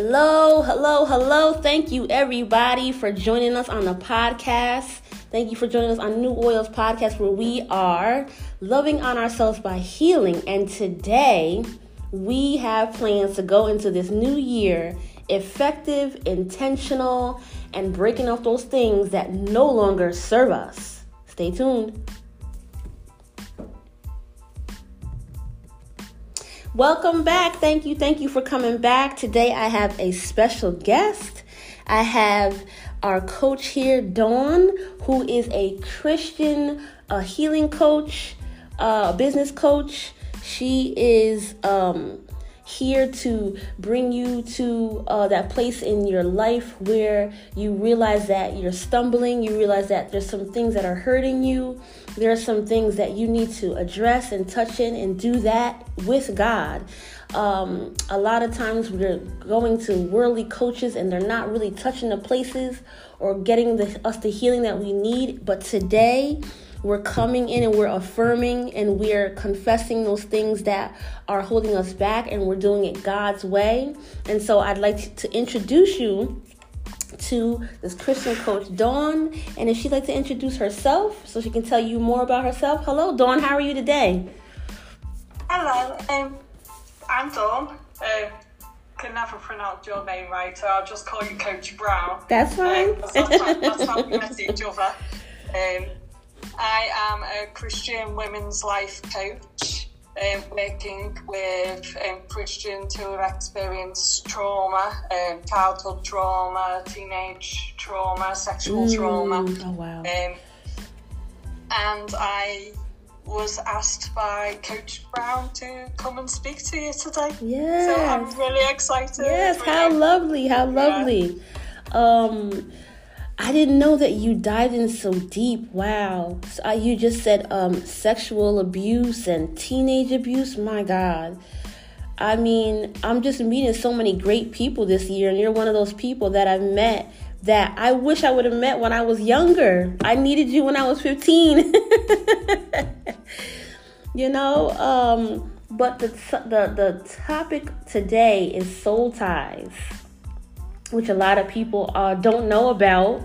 Hello, hello, hello. Thank you, everybody, for joining us on the podcast. Thank you for joining us on Nu Oil's podcast, where we are loving on ourselves by healing. And today, we have plans to go into this new year effective, intentional, and breaking off those things that no longer serve us. Stay tuned. Welcome back. Thank you. Thank you for coming back. Today I have a special guest. I have our coach here, Dawn, who is a Christian a healing coach, a business coach. She is um, here to bring you to uh, that place in your life where you realize that you're stumbling, you realize that there's some things that are hurting you, there are some things that you need to address and touch in and do that with God. Um, a lot of times we're going to worldly coaches and they're not really touching the places or getting the, us the healing that we need. But today, we're coming in and we're affirming and we're confessing those things that are holding us back and we're doing it God's way. And so I'd like to introduce you to this Christian coach, Dawn. And if she'd like to introduce herself so she can tell you more about herself. Hello, Dawn. How are you today? Hello, um, I'm Dawn. Um, can never pronounce your name right, so I'll just call you Coach Brown. That's fine. Um, that's, how, that's how we met each other. Um, I am a Christian women's life coach, um, working with um, Christians who have experienced trauma, um, childhood trauma, teenage trauma, sexual Mm, trauma. Oh, wow. Um, and I was asked by Coach Brown to come and speak to you today. Yes. So I'm really excited. Yes, how lovely, how lovely. Um I didn't know that you dived in so deep. Wow. So, uh, you just said um sexual abuse and teenage abuse. My god. I mean, I'm just meeting so many great people this year and you're one of those people that I've met that I wish I would have met when I was younger. I needed you when I was 15. you know, um but the the the topic today is soul ties, which a lot of people uh, don't know about.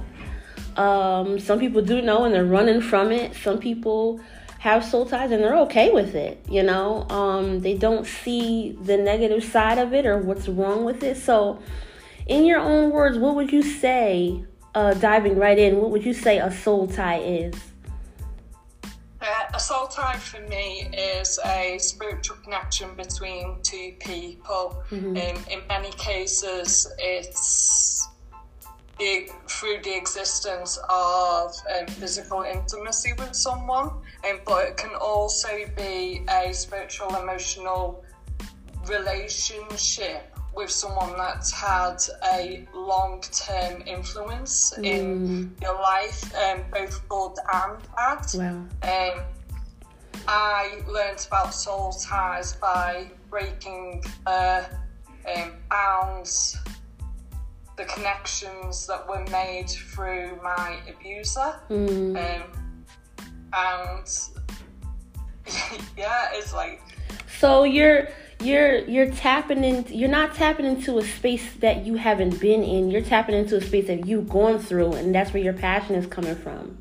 Um, some people do know and they're running from it. Some people have soul ties and they're okay with it. You know, um, they don't see the negative side of it or what's wrong with it. So, in your own words, what would you say? Uh, diving right in, what would you say a soul tie is? A soul tie for me is a spiritual connection between two people. Um, in many cases, it's the, through the existence of um, physical intimacy with someone, um, but it can also be a spiritual, emotional relationship with someone that's had a long-term influence in your life, um, both good and bad. Wow. Um, I learned about soul ties by breaking the um, bounds, the connections that were made through my abuser. Mm. Um, and yeah, it's like So you're you're you're tapping into you're not tapping into a space that you haven't been in. You're tapping into a space that you've gone through and that's where your passion is coming from.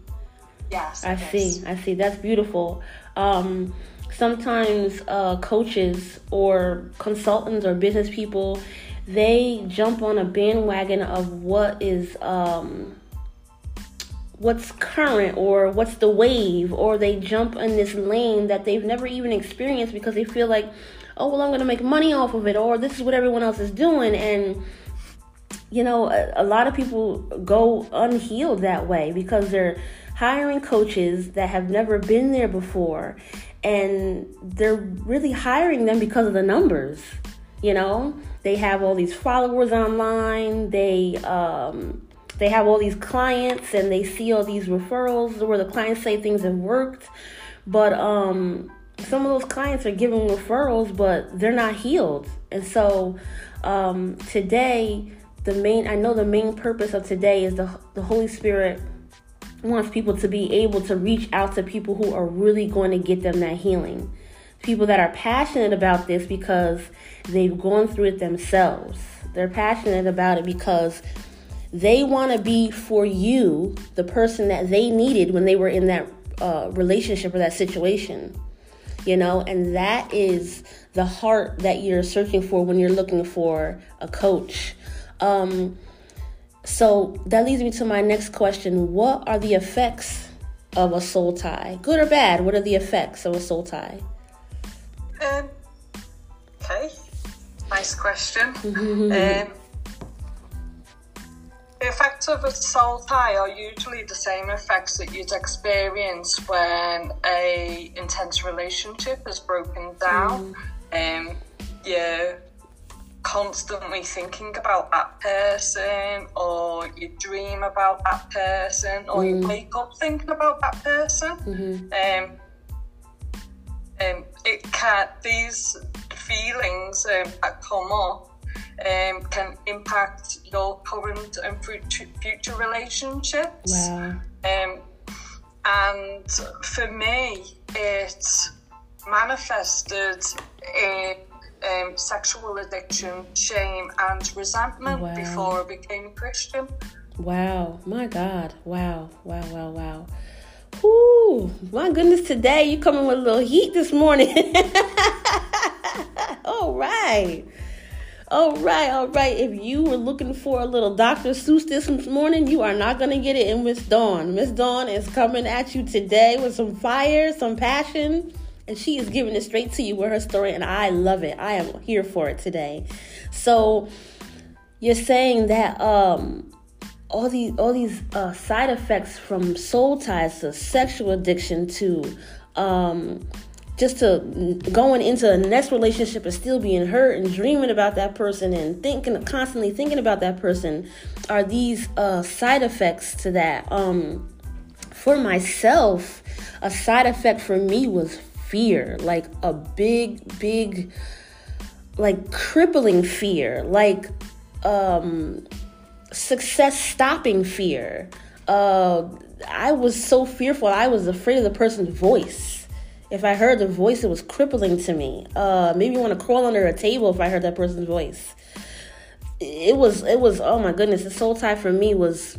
yes, I see. I see. That's beautiful. Um sometimes uh coaches or consultants or business people they jump on a bandwagon of what is um what's current or what's the wave or they jump in this lane that they've never even experienced because they feel like oh well i'm going to make money off of it or this is what everyone else is doing and you know a, a lot of people go unhealed that way because they're hiring coaches that have never been there before and they're really hiring them because of the numbers you know? They have all these followers online they um they have all these clients and they see all these referrals where the clients say things have worked but um some of those clients are giving referrals but they're not healed. And so um today the main i know the main purpose of today is the the holy spirit wants people to be able to reach out to people who are really going to get them that healing people that are passionate about this because they've gone through it themselves. They're passionate about it because they want to be for you the person that they needed when they were in that uh, relationship or that situation. You know, and that is the heart that you're searching for when you're looking for a coach. Um, so that leads me to my next question What are the effects of a soul tie? Good or bad? What are the effects of a soul tie? Um, okay, nice question. um, the effects of a soul tie are usually the same effects that you'd experience when a intense relationship is broken down. Mm. Um, constantly thinking about that person, or you dream about that person, or mm. you wake up thinking about that person. Mm-hmm. Um, um, it can these feelings um, that come up um, can impact your current and future relationships. Wow. Um, and for me, it manifested in um, sexual addiction, shame, and resentment wow. before I became a Christian. Wow, my God. Wow, wow, wow, wow. Ooh, my goodness, today you coming with a little heat this morning. all right. All right, all right. If you were looking for a little Dr. Seuss this morning, you are not going to get it in Miss Dawn. Miss Dawn is coming at you today with some fire, some passion, and she is giving it straight to you with her story, and I love it. I am here for it today. So, you're saying that um all these all these uh, side effects from soul ties to sexual addiction to um, just to going into a next relationship and still being hurt and dreaming about that person and thinking constantly thinking about that person are these uh, side effects to that um, for myself a side effect for me was fear like a big big like crippling fear like um success stopping fear. Uh, I was so fearful. I was afraid of the person's voice. If I heard the voice, it was crippling to me. Uh, maybe want to crawl under a table if I heard that person's voice. It was, it was. Oh my goodness, the soul tie for me was,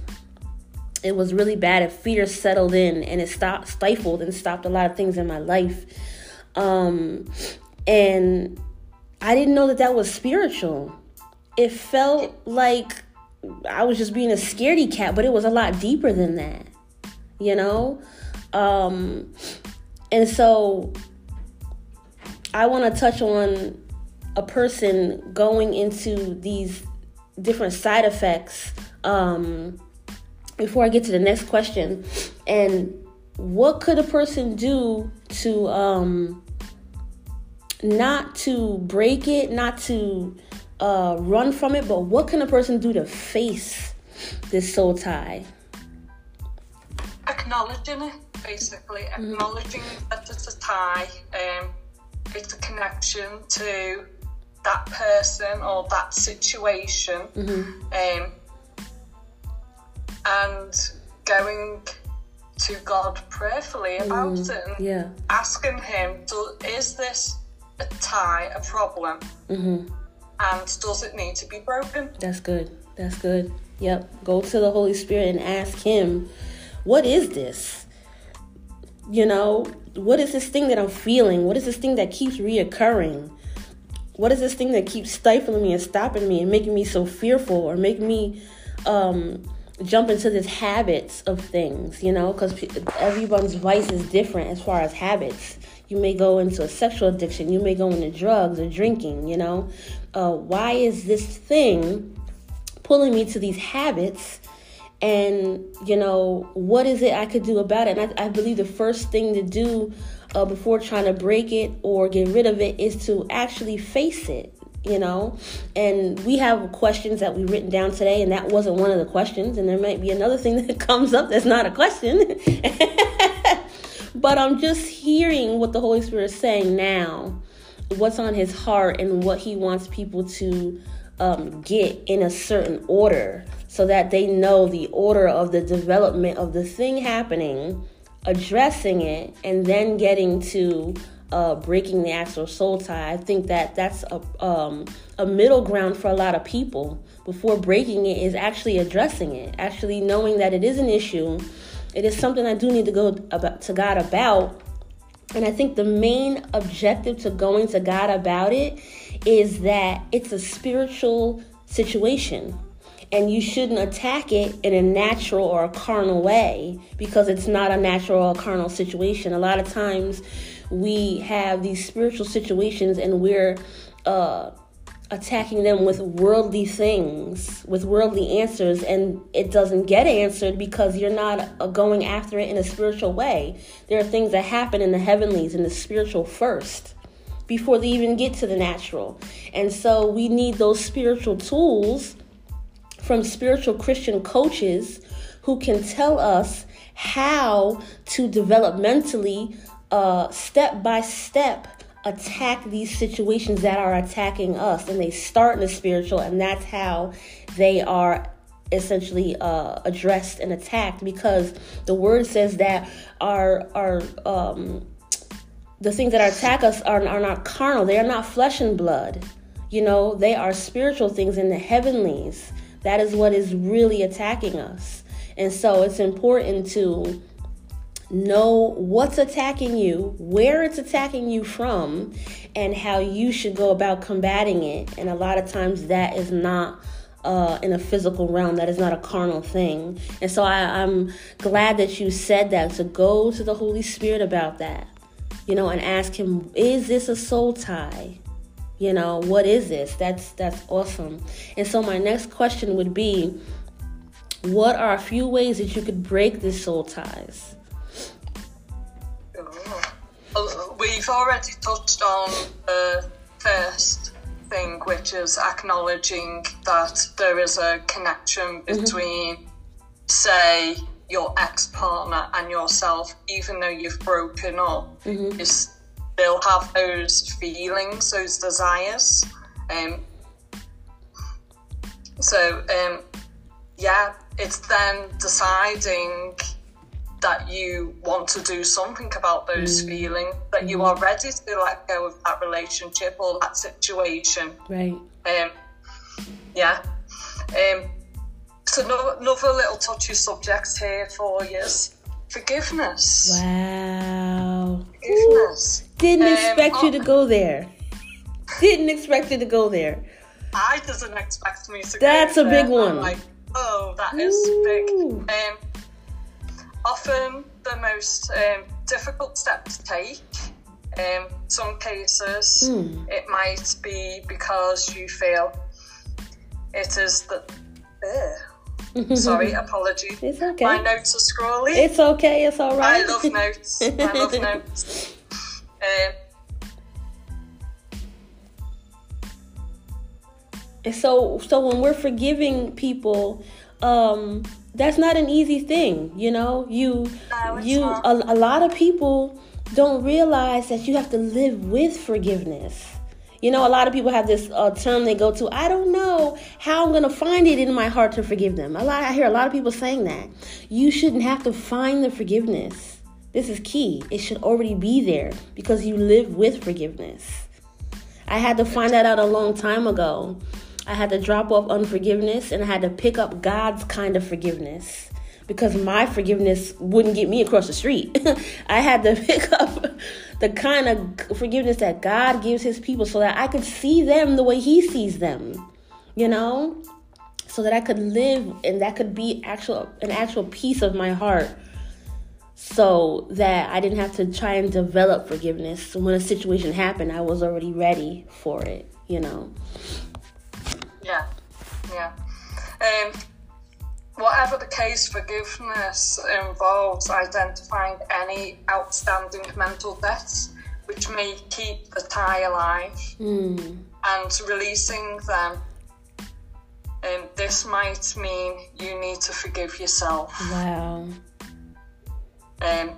it was really bad. If fear settled in and it stopped, stifled and stopped a lot of things in my life. Um, and I didn't know that that was spiritual. It felt like I was just being a scaredy cat, but it was a lot deeper than that, you know? Um, and so I want to touch on a person going into these different side effects um, before I get to the next question. And what could a person do to um, not to break it, not to uh, run from it, but what can a person do to face this soul tie? Acknowledging it, basically, mm-hmm. acknowledging that it's a tie, um, it's a connection to that person or that situation, mm-hmm. um, and going to God prayerfully about mm, it, yeah. asking Him, "Is this a tie, a problem?" Mm-hmm and does it need to be broken? That's good. That's good. Yep. Go to the Holy Spirit and ask Him, what is this? You know, what is this thing that I'm feeling? What is this thing that keeps reoccurring? What is this thing that keeps stifling me and stopping me and making me so fearful or making me um, jump into this habits of things, you know, because everyone's vice is different as far as habits. You may go into a sexual addiction, you may go into drugs or drinking, you know uh, why is this thing pulling me to these habits? And, you know, what is it I could do about it? And I, I believe the first thing to do uh, before trying to break it or get rid of it is to actually face it you know? And we have questions that we've written down today and that wasn't one of the questions and there might be another thing that comes up that's not a question. But i'm just hearing what the holy spirit is saying now what's on his heart and what he wants people to um, get in a certain order so that they know the order of the development of the thing happening, addressing it, and then getting to uh, breaking the actual soul tie. I think that that's a um, a middle ground for a lot of people. Before breaking it is actually addressing it, actually knowing that it is an issue. It is something I do need to go about, to God about. And I think the main objective to going to God about it is that it's a spiritual situation and you shouldn't attack it in a natural or a carnal way because it's not a natural or carnal situation. A lot of times we have these spiritual situations and we're uh, attacking them with worldly things, with worldly answers, and it doesn't get answered because you're not uh, going after it in a spiritual way. There are things that happen in the heavenlies, in the spiritual first. Before they even get to the natural. And so we need those spiritual tools from spiritual Christian coaches who can tell us how to developmentally, uh, step by step, attack these situations that are attacking us. And they start in the spiritual, and that's how they are essentially uh, addressed and attacked because the word says that our our um, the things that attack us are, are not carnal they are not flesh and blood you know they are spiritual things in the heavenlies that is what is really attacking us. And so it's important to know what's attacking you, where it's attacking you from, and how you should go about combating it. And a lot of times that is not uh, in a physical realm, that is not a carnal thing. And so I, I'm glad that you said that to go to the Holy Spirit about that, you know, and ask Him, is this a soul tie? you know what is this that's that's awesome and so my next question would be what are a few ways that you could break the soul ties. We've already touched on the first thing which is acknowledging that there is a connection mm-hmm. between mm-hmm. say your ex-partner and yourself even though you've broken up mm-hmm. is they'll have those feelings, those desires. Um, so, um, yeah, it's then deciding that you want to do something about those mm. feelings, that you are ready to let go of that relationship or that situation. Right. Um, yeah. Um, so, no, another little touchy subject here for you forgiveness. Wow. Forgiveness. Didn't um, expect you to oh. go there. Didn't expect you to go there. I didn't expect me to That's a big one. I'm like, oh, that is Ooh. big. Um, often the most um, difficult step to take. In some cases, mm. it might be because you feel it is the. Sorry, apology. It's okay. My notes are scrawly. It's okay. It's all right. I love notes. I love notes. Um, and so, so when we're forgiving people, um, that's not an easy thing. You know, you, you, a, a lot of people don't realize that you have to live with forgiveness. You know, a lot of people have this uh, term they go to. I don't know how I'm going to find it in my heart to forgive them. A lot, I hear a lot of people saying that. You shouldn't have to find the forgiveness. This is key. It should already be there because you live with forgiveness. I had to find that out a long time ago. I had to drop off unforgiveness and I had to pick up God's kind of forgiveness because my forgiveness wouldn't get me across the street. I had to pick up the kind of forgiveness that God gives his people so that I could see them the way he sees them. You know? So that I could live and that could be actual an actual piece of my heart so that I didn't have to try and develop forgiveness. When a situation happened, I was already ready for it, you know. Yeah. Um, whatever the case, forgiveness involves identifying any outstanding mental debts which may keep the tie alive mm. and releasing them. Um, this might mean you need to forgive yourself. Wow. Um,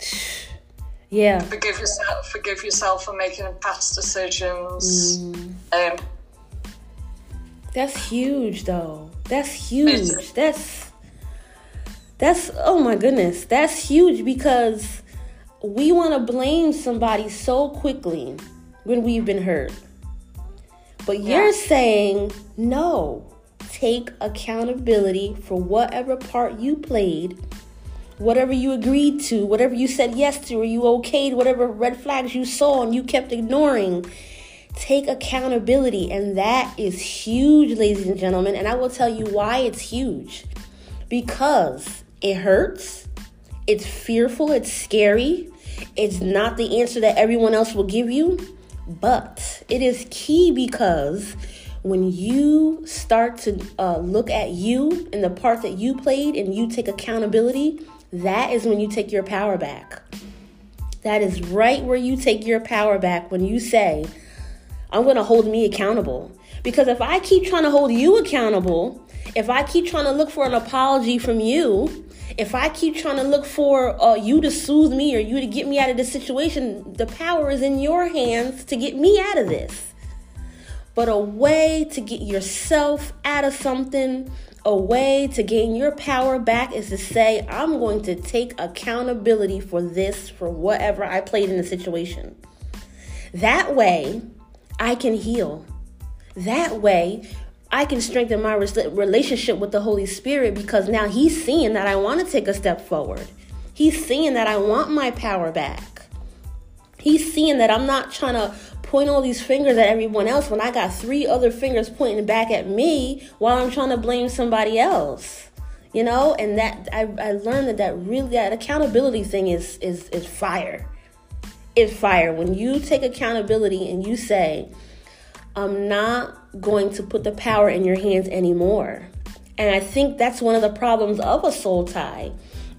yeah. Forgive yourself. Forgive yourself for making past decisions. Mm. Um, that's huge, though. That's huge. That's that's oh my goodness. That's huge because we want to blame somebody so quickly when we've been hurt. But yeah. you're saying, no, take accountability for whatever part you played, whatever you agreed to, whatever you said yes to, or you okayed, whatever red flags you saw and you kept ignoring. Take accountability, and that is huge, ladies and gentlemen. And I will tell you why it's huge because it hurts, it's fearful, it's scary, it's not the answer that everyone else will give you, but it is key because when you start to uh, look at you and the part that you played and you take accountability, that is when you take your power back. That is right where you take your power back when you say, I'm going to hold me accountable. Because if I keep trying to hold you accountable, if I keep trying to look for an apology from you, if I keep trying to look for uh, you to soothe me or you to get me out of this situation, the power is in your hands to get me out of this. But a way to get yourself out of something, a way to gain your power back is to say, I'm going to take accountability for this, for whatever I played in the situation. That way, I can heal. That way, I can strengthen my relationship with the Holy Spirit because now He's seeing that I want to take a step forward. He's seeing that I want my power back. He's seeing that I'm not trying to point all these fingers at everyone else when I got three other fingers pointing back at me while I'm trying to blame somebody else. You know, and that I, I learned that that really that accountability thing is is is fire. It's fire when you take accountability and you say, I'm not going to put the power in your hands anymore. And I think that's one of the problems of a soul tie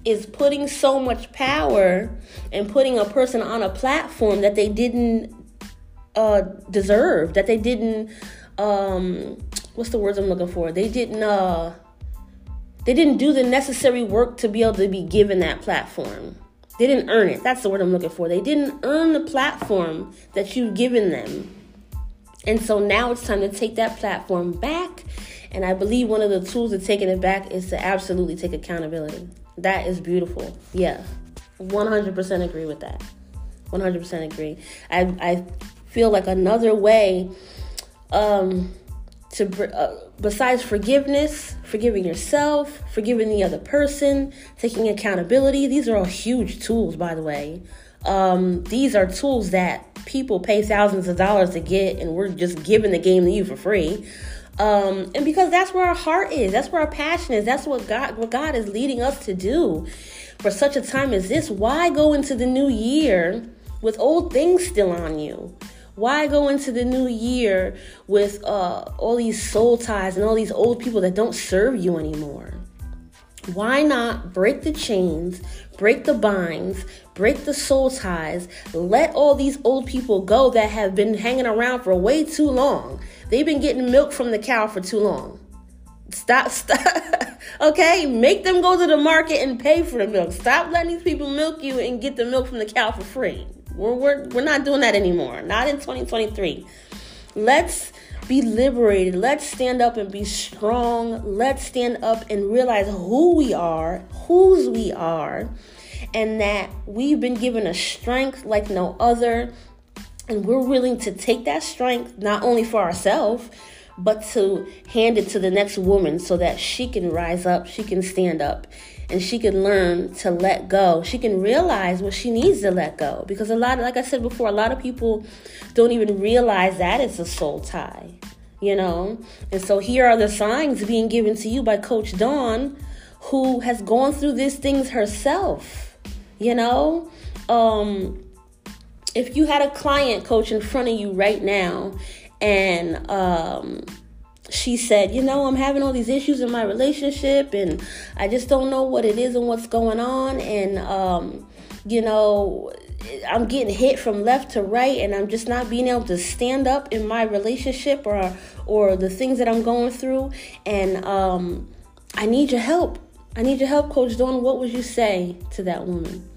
is putting so much power and putting a person on a platform that they didn't uh, deserve, that they didn't um, what's the words I'm looking for? They didn't uh, they didn't do the necessary work to be able to be given that platform. They didn't earn it. That's the word I'm looking for. They didn't earn the platform that you've given them. And so now it's time to take that platform back. And I believe one of the tools of taking it back is to absolutely take accountability. That is beautiful. Yeah. 100% agree with that. 100% agree. I, I feel like another way um, to, uh, besides forgiveness, forgiving yourself, forgiving the other person, taking accountability, these are all huge tools, by the way. Um, these are tools that people pay thousands of dollars to get, and we're just giving the game to you for free. Um, and because that's where our heart is, that's where our passion is, that's what God, what God is leading us to do for such a time as this. Why go into the new year with old things still on you? Why go into the new year with uh, all these soul ties and all these old people that don't serve you anymore? Why not break the chains, break the binds, break the soul ties, let all these old people go that have been hanging around for way too long. They've been getting milk from the cow for too long. Stop, stop. okay, make them go to the market and pay for the milk. Stop letting these people milk you and get the milk from the cow for free. We're, we're, we're not doing that anymore. Not in 2023. Let's be liberated. Let's stand up and be strong. Let's stand up and realize who we are, whose we are, and that we've been given a strength like no other. And we're willing to take that strength not only for ourselves, but to hand it to the next woman so that she can rise up, she can stand up, and she can learn to let go. She can realize what she needs to let go. Because a lot, like I said before, a lot of people don't even realize that it's a soul tie, you know? And so here are the signs being given to you by Coach Dawn, who has gone through these things herself, you know? Um, if you had a client coach in front of you right now and um, she said, You know, I'm having all these issues in my relationship, and I just don't know what it is and what's going on. And, um, you know, I'm getting hit from left to right, and I'm just not being able to stand up in my relationship or, or the things that I'm going through. And um, I need your help. I need your help, Coach Dawn. What would you say to that woman?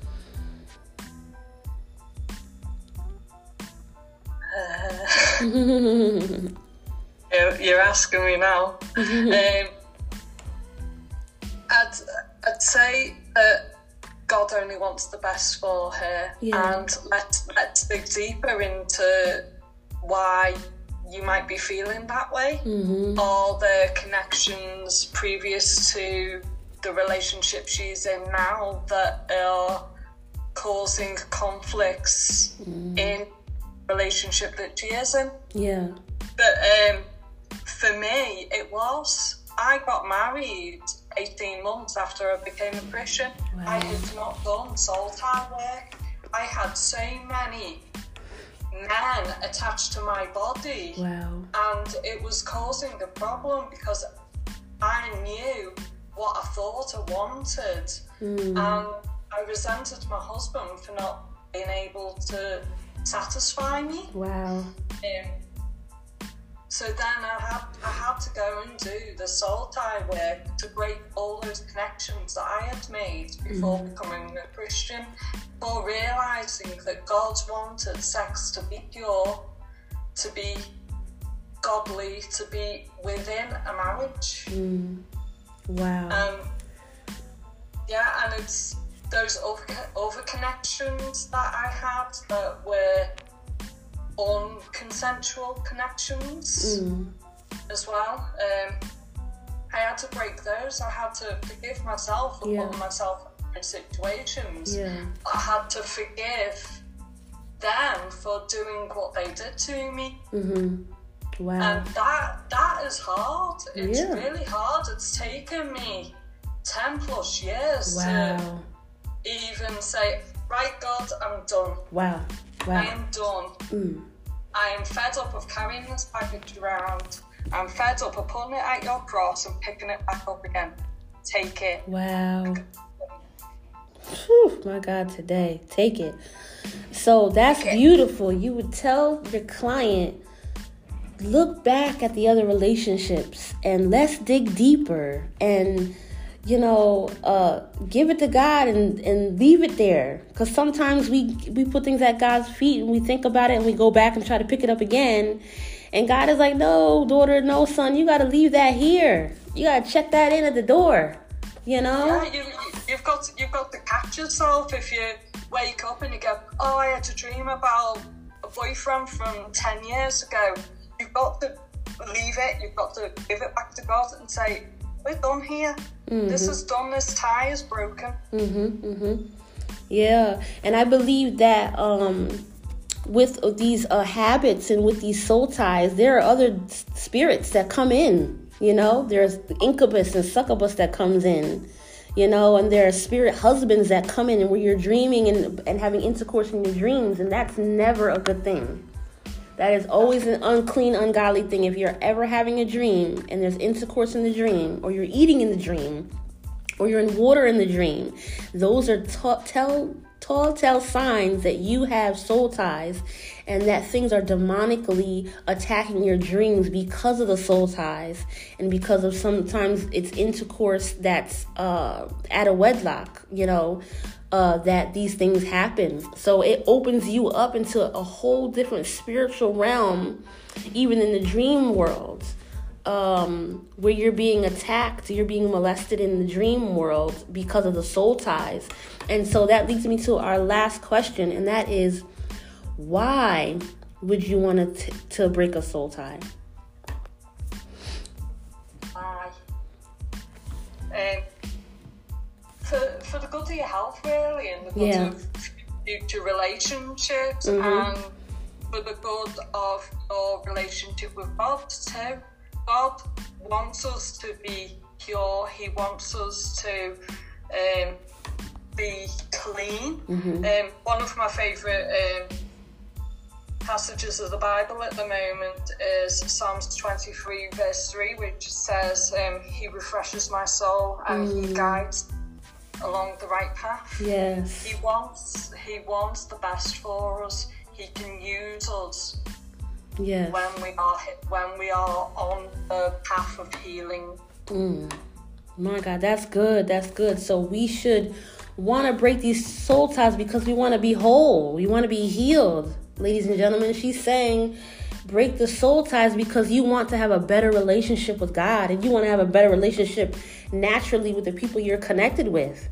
Uh, you're, you're asking me now. um, I'd, I'd say that God only wants the best for her. Yeah. And let's let's dig deeper into why you might be feeling that way. Mm-hmm. All the connections previous to the relationship she's in now that are causing conflicts in the relationship that she is in. Yeah. But um, for me, it was. I got married 18 months after I became a Christian. I had not done soul time work. I had so many men attached to my body, Wow. and it was causing a problem because I knew what I thought I wanted, and I resented my husband for not being able to satisfy me. Wow. Um, so then I had I had to go and do the soul tie work to break all those connections that I had made before becoming a Christian, or realizing that God wanted sex to be pure, to be godly, to be within a marriage. Mm. Wow. Um, yeah, and it's those over, over connections that I had that were unconsensual connections Mm. as well. Um, I had to break those. I had to forgive myself for Yeah. putting myself in situations. Yeah. I had to forgive them for doing what they did to me. Mm-hmm. Wow. And that that is hard. It's Yeah. really hard. It's taken me ten plus years Wow. to even say, right God, I'm done. Wow. Wow. I am done. Mm. I am fed up of carrying this baggage around. I'm fed up of putting it at your cross and picking it back up again. Take it. Wow. Whew, my God, today. Take it. So that's Okay. beautiful. You would tell your client, look back at the other relationships and let's dig deeper and you know, uh, give it to God and, and leave it there. Because sometimes we we put things at God's feet and we think about it and we go back and try to pick it up again. And God is like, no, daughter, no, son, you got to leave that here. You got to check that in at the door. You know? Yeah, you, you've got to, you've got to catch yourself if you wake up and you go, "Oh, I had a dream about a boyfriend from ten years ago." You've got to leave it. You've got to give it back to God and say, "We're done here. This is done. This tie is broken." Mm-hmm. Mm-hmm. Yeah, and I believe that um, with these uh, habits and with these soul ties, there are other spirits that come in. You know, there's incubus and succubus that comes in. You know, and there are spirit husbands that come in and where you're dreaming and and having intercourse in your dreams, and that's never a good thing. That is always an unclean, ungodly thing. If you're ever having a dream and there's intercourse in the dream, or you're eating in the dream, or you're in water in the dream, those are ta- tell tall tell signs that you have soul ties and that things are demonically attacking your dreams because of the soul ties and because of sometimes it's intercourse that's uh, at a wedlock, you know. Uh, that these things happen. So it opens you up into a whole different spiritual realm, even in the dream world um, where you're being attacked, you're being molested in the dream world because of the soul ties. And so that leads me to our last question, and that is why would you want to, to break a soul tie? Um, for, for the good of your health, really, and the good Yeah. of future relationships, Mhm. and for the good of your relationship with God, too. God wants us to be pure, He wants us to um, be clean. Um, one of my favourite um, passages of the Bible at the moment is Psalms 23, verse 3, which says, um, He refreshes my soul and He guides along the right path. Yes. He wants He wants the best for us. He can use us Yes. when we are when we are on the path of healing. Mm. My God, that's good. That's good. So we should want to break these soul ties because we want to be whole. We want to be healed. Ladies and gentlemen, she's saying break the soul ties because you want to have a better relationship with God and you want to have a better relationship naturally with the people you're connected with.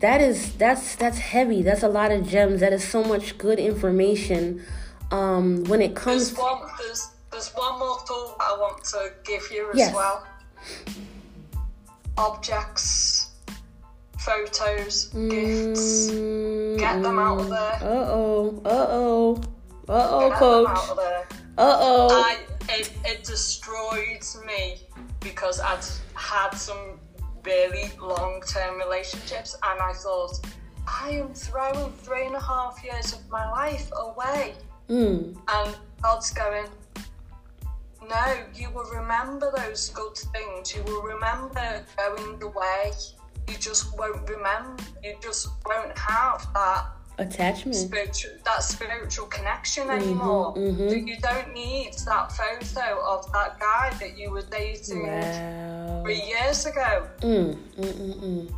that is that's that's heavy. That's a lot of gems. That is so much good information. Um, when it comes, there's one, there's, there's one more tool I want to give you as Yes. well. Objects, photos, gifts. Get them out of there. Uh oh. Uh oh. Uh oh, coach. out of there. Uh oh. It, it destroyed me because I'd had some really long term relationships and I thought I am throwing three and a half years of my life away Mm. and God's going no you will remember those good things you will remember going the way. you just won't remember you just won't have that Attachment. spiritual that spiritual connection anymore. mhm. You- You don't need that photo of that guy that you were dating Wow. three years ago. Mm. Mm. Mm. mm.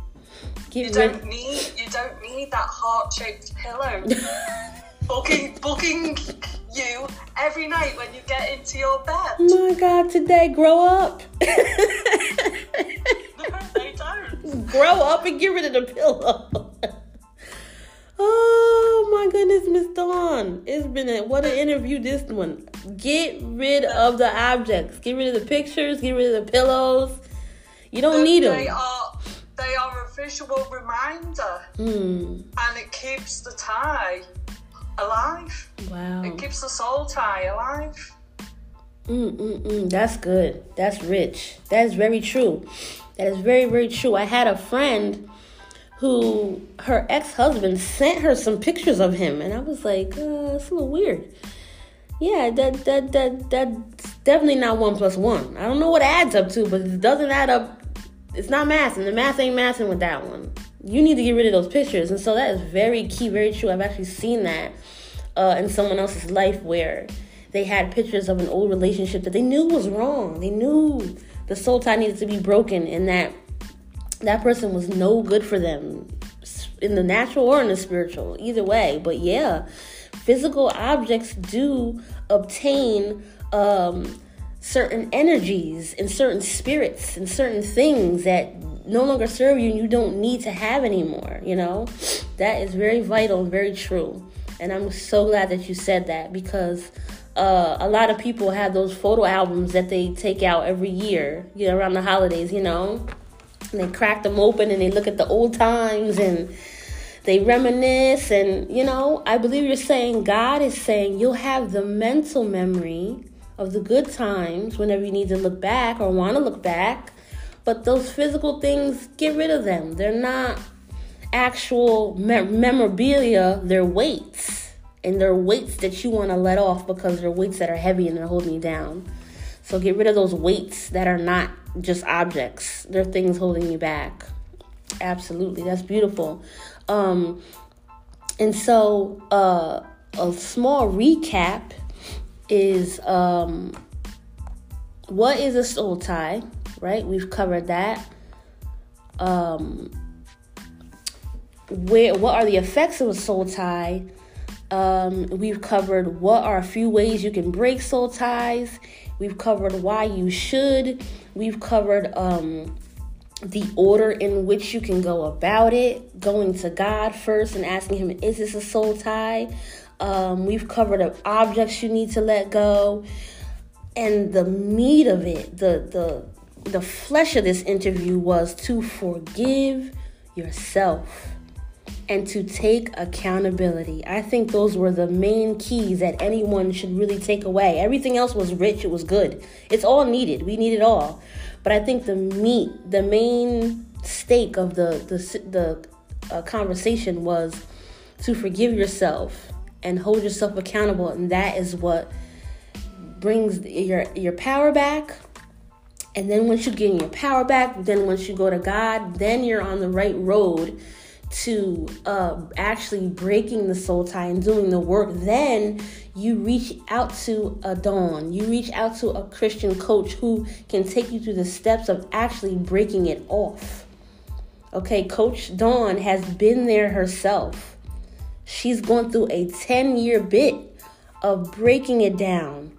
You don't need you don't need that heart shaped pillow bugging bugging you every night when you get into your bed. My God, today, grow up. No, they don't. grow up and get rid of the pillow. oh my goodness, Miss Dawn. It's been a what an interview this one. Get rid of the objects. Get rid of the pictures, get rid of the pillows. You don't need them. They are they are a visual reminder Hmm. and it keeps the tie alive. Wow. It keeps the soul tie alive. Mm-mm-mm. That's good. That's rich. That is very true. That is very, very true. I had a friend who her ex-husband sent her some pictures of him, and I was like, uh, it's a little weird. Yeah, that that that that's definitely not one plus one. I don't know what it adds up to, but it doesn't add up. It's not math, and The math ain't mathing with that one. You need to get rid of those pictures, and so that is very key, very true. I've actually seen that uh, in someone else's life where they had pictures of an old relationship that they knew was wrong. They knew the soul tie needed to be broken, and that that person was no good for them in the natural or in the spiritual, either way. But yeah, physical objects do obtain um, certain energies and certain spirits and certain things that no longer serve you and you don't need to have anymore. You know, that is very vital and very true. And I'm so glad that you said that because uh, a lot of people have those photo albums that they take out every year, you know, around the holidays, you know. And they crack them open and they look at the old times and they reminisce. And, you know, I believe you're saying God is saying you'll have the mental memory of the good times whenever you need to look back or want to look back. But those physical things, get rid of them. They're not actual me- memorabilia, they're weights. And they're weights that you want to let off because they're weights that are heavy and they're holding you down. So get rid of those weights that are not just objects. They're things holding you back. Absolutely. That's beautiful. Um and so uh a small recap is um what is a soul tie, right? We've covered that. Um where what are the effects of a soul tie? Um, we've covered what are a few ways you can break soul ties. We've covered why you should. We've covered um, the order in which you can go about it. Going to God first and asking Him, "Is this a soul tie?" Um, we've covered the objects you need to let go, and the meat of it, the the the flesh of this interview was to forgive yourself and to take accountability. I think those were the main keys that anyone should really take away. Everything else was rich, it was good. It's all needed. We need it all. But I think the meat, the main steak of the the the uh, conversation was to forgive yourself and hold yourself accountable, and that is what brings your your power back. And then once you get your power back, then once you go to God, then you're on the right road to uh, actually breaking the soul tie and doing the work, then you reach out to a dawn. You reach out to a Christian coach who can take you through the steps of actually breaking it off. Okay, Coach Dawn has been there herself. She's gone through a 10 year bit of breaking it down,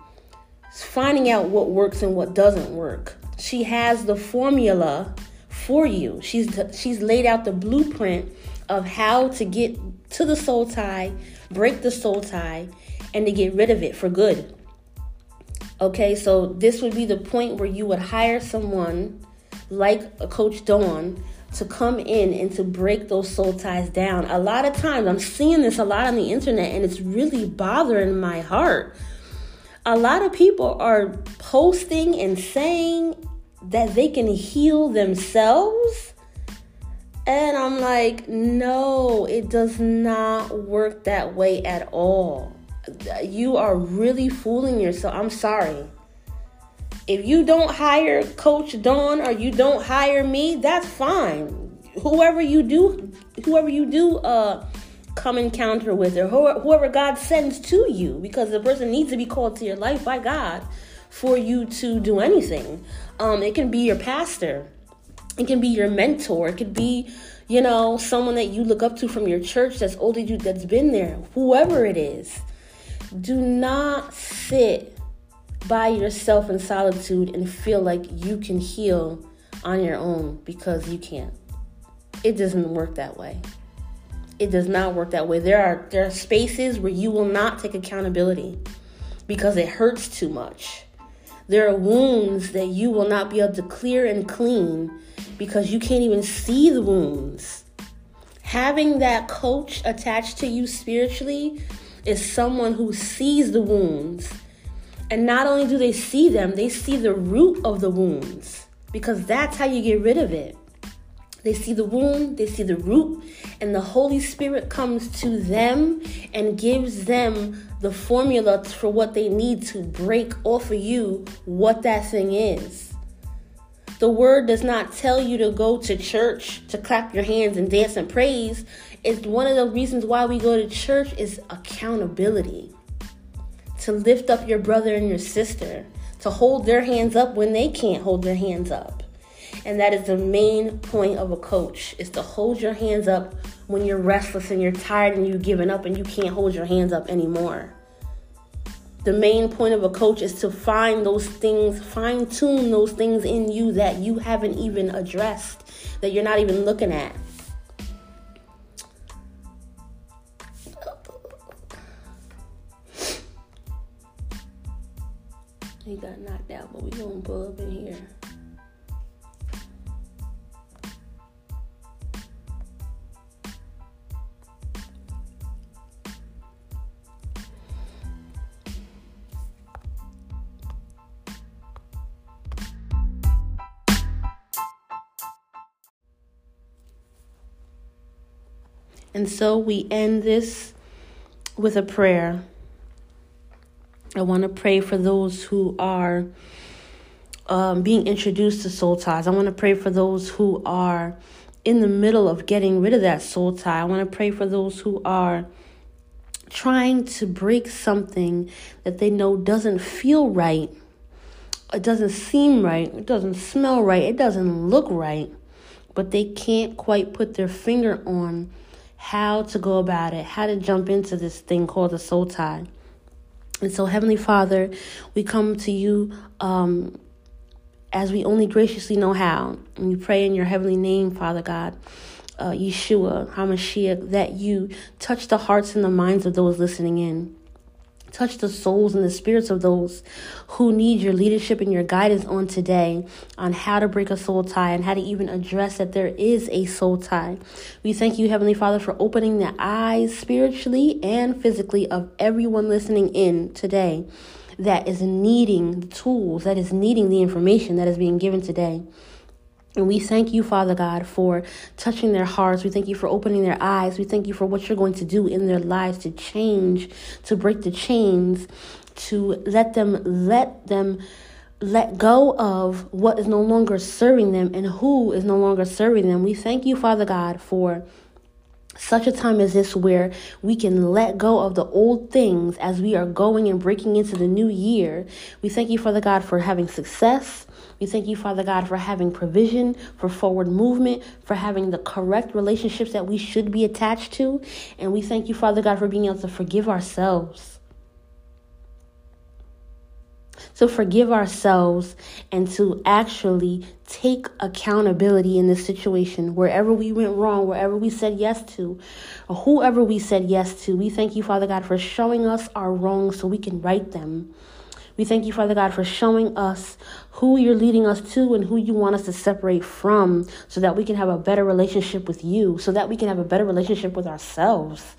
finding out what works and what doesn't work. She has the formula for you. She's she's laid out the blueprint of how to get to the soul tie, break the soul tie, and to get rid of it for good. Okay, so this would be the point where you would hire someone like a Coach Dawn to come in and to break those soul ties down. A lot of times, I'm seeing this a lot on the internet, and it's really bothering my heart. A lot of people are posting and saying that they can heal themselves. And I'm like, no, it does not work that way at all. You are really fooling yourself. I'm sorry. If you don't hire Coach Dawn or you don't hire me, that's fine. Whoever you do, whoever you do uh come encounter with or whoever God sends to you because the person needs to be called to your life by God for you to do anything. Um, it can be your pastor, it can be your mentor, it could be, you know, someone that you look up to from your church that's older you that's been there, whoever it is. Do not sit by yourself in solitude and feel like you can heal on your own because you can't. It doesn't work that way. It does not work that way. There are there are spaces where you will not take accountability because it hurts too much. There are wounds that you will not be able to clear and clean because you can't even see the wounds. Having that coach attached to you spiritually is someone who sees the wounds. And not only do they see them, they see the root of the wounds because that's how you get rid of it. They see the wound, they see the root, and the Holy Spirit comes to them and gives them the formula for what they need to break off of you what that thing is. The word does not tell you to go to church to clap your hands and dance and praise. It's one of the reasons why we go to church is accountability. To lift up your brother and your sister, to hold their hands up when they can't hold their hands up. And that is the main point of a coach is to hold your hands up when you're restless and you're tired and you've given up and you can't hold your hands up anymore. The main point of a coach is to find those things, fine tune those things in you that you haven't even addressed, that you're not even looking at. He got knocked out, but we gonna pull up in here. And so we end this with a prayer. I want to pray for those who are um, being introduced to soul ties. I want to pray for those who are in the middle of getting rid of that soul tie. I want to pray for those who are trying to break something that they know doesn't feel right. It doesn't seem right. It doesn't smell right. It doesn't look right. But they can't quite put their finger on how to go about it, how to jump into this thing called a soul tie. And so, Heavenly Father, we come to you um, as we only graciously know how. And we pray in your heavenly name, Father God, uh, Yeshua, HaMashiach, that you touch the hearts and the minds of those listening in. Touch the souls and the spirits of those who need your leadership and your guidance on today on how to break a soul tie and how to even address that there is a soul tie. We thank you, Heavenly Father, for opening the eyes spiritually and physically of everyone listening in today that is needing the tools, that is needing the information that is being given today. And we thank you, Father God, for touching their hearts. We thank you for opening their eyes. We thank you for what you're going to do in their lives to change, to break the chains, to let them let them let go of what is no longer serving them and who is no longer serving them. We thank you, Father God, for such a time as this where we can let go of the old things as we are going and breaking into the new year. We thank you, Father God, for having success. We thank you, Father God, for having provision, for forward movement, for having the correct relationships that we should be attached to. And we thank you, Father God, for being able to forgive ourselves. to forgive ourselves and to actually take accountability in this situation wherever we went wrong, wherever we said yes to, or whoever we said yes to. We thank you, Father God, for showing us our wrongs so we can right them. We thank you, Father God, for showing us who you're leading us to and who you want us to separate from so that we can have a better relationship with you, so that we can have a better relationship with ourselves.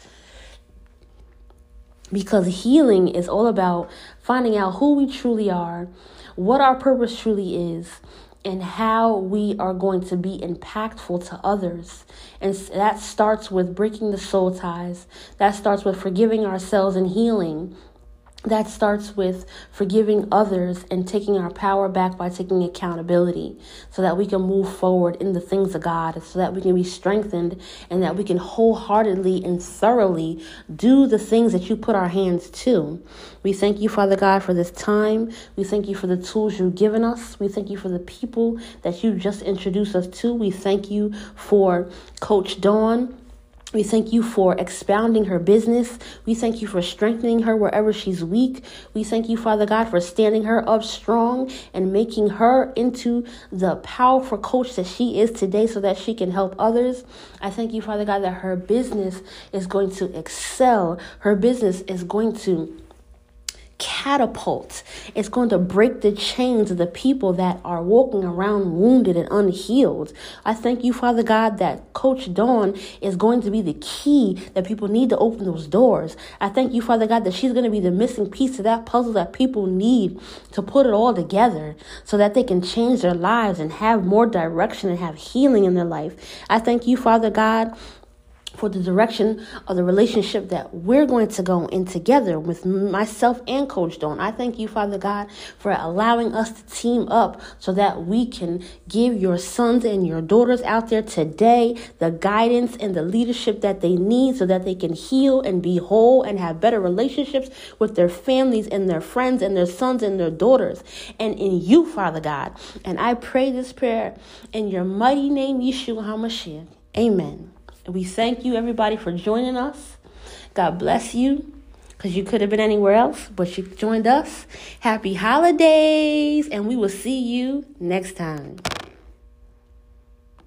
Because healing is all about finding out who we truly are, what our purpose truly is, and how we are going to be impactful to others. And that starts with breaking the soul ties. That starts with forgiving ourselves and healing that starts with forgiving others and taking our power back by taking accountability so that we can move forward in the things of God, so that we can be strengthened and that we can wholeheartedly and thoroughly do the things that you put our hands to. We thank you, Father God, for this time. We thank you for the tools you've given us. We thank you for the people that you just introduced us to. We thank you for Coach Dawn. We thank you for expounding her business. We thank you for strengthening her wherever she's weak. We thank you, Father God, for standing her up strong and making her into the powerful coach that she is today so that she can help others. I thank you, Father God, that her business is going to excel. Her business is going to catapult. It's going to break the chains of the people that are walking around wounded and unhealed. I thank you, Father God, that Coach Dawn is going to be the key that people need to open those doors. I thank you, Father God, that she's going to be the missing piece to that puzzle that people need to put it all together so that they can change their lives and have more direction and have healing in their life. I thank you, Father God, for the direction of the relationship that we're going to go in together with myself and Coach Dawn. I thank you, Father God, for allowing us to team up so that we can give your sons and your daughters out there today the guidance and the leadership that they need so that they can heal and be whole and have better relationships with their families and their friends and their sons and their daughters and in you, Father God. And I pray this prayer in your mighty name, Yeshua HaMashiach. Amen. We thank you, everybody, for joining us. God bless you because you could have been anywhere else, but you joined us. Happy holidays, and we will see you next time.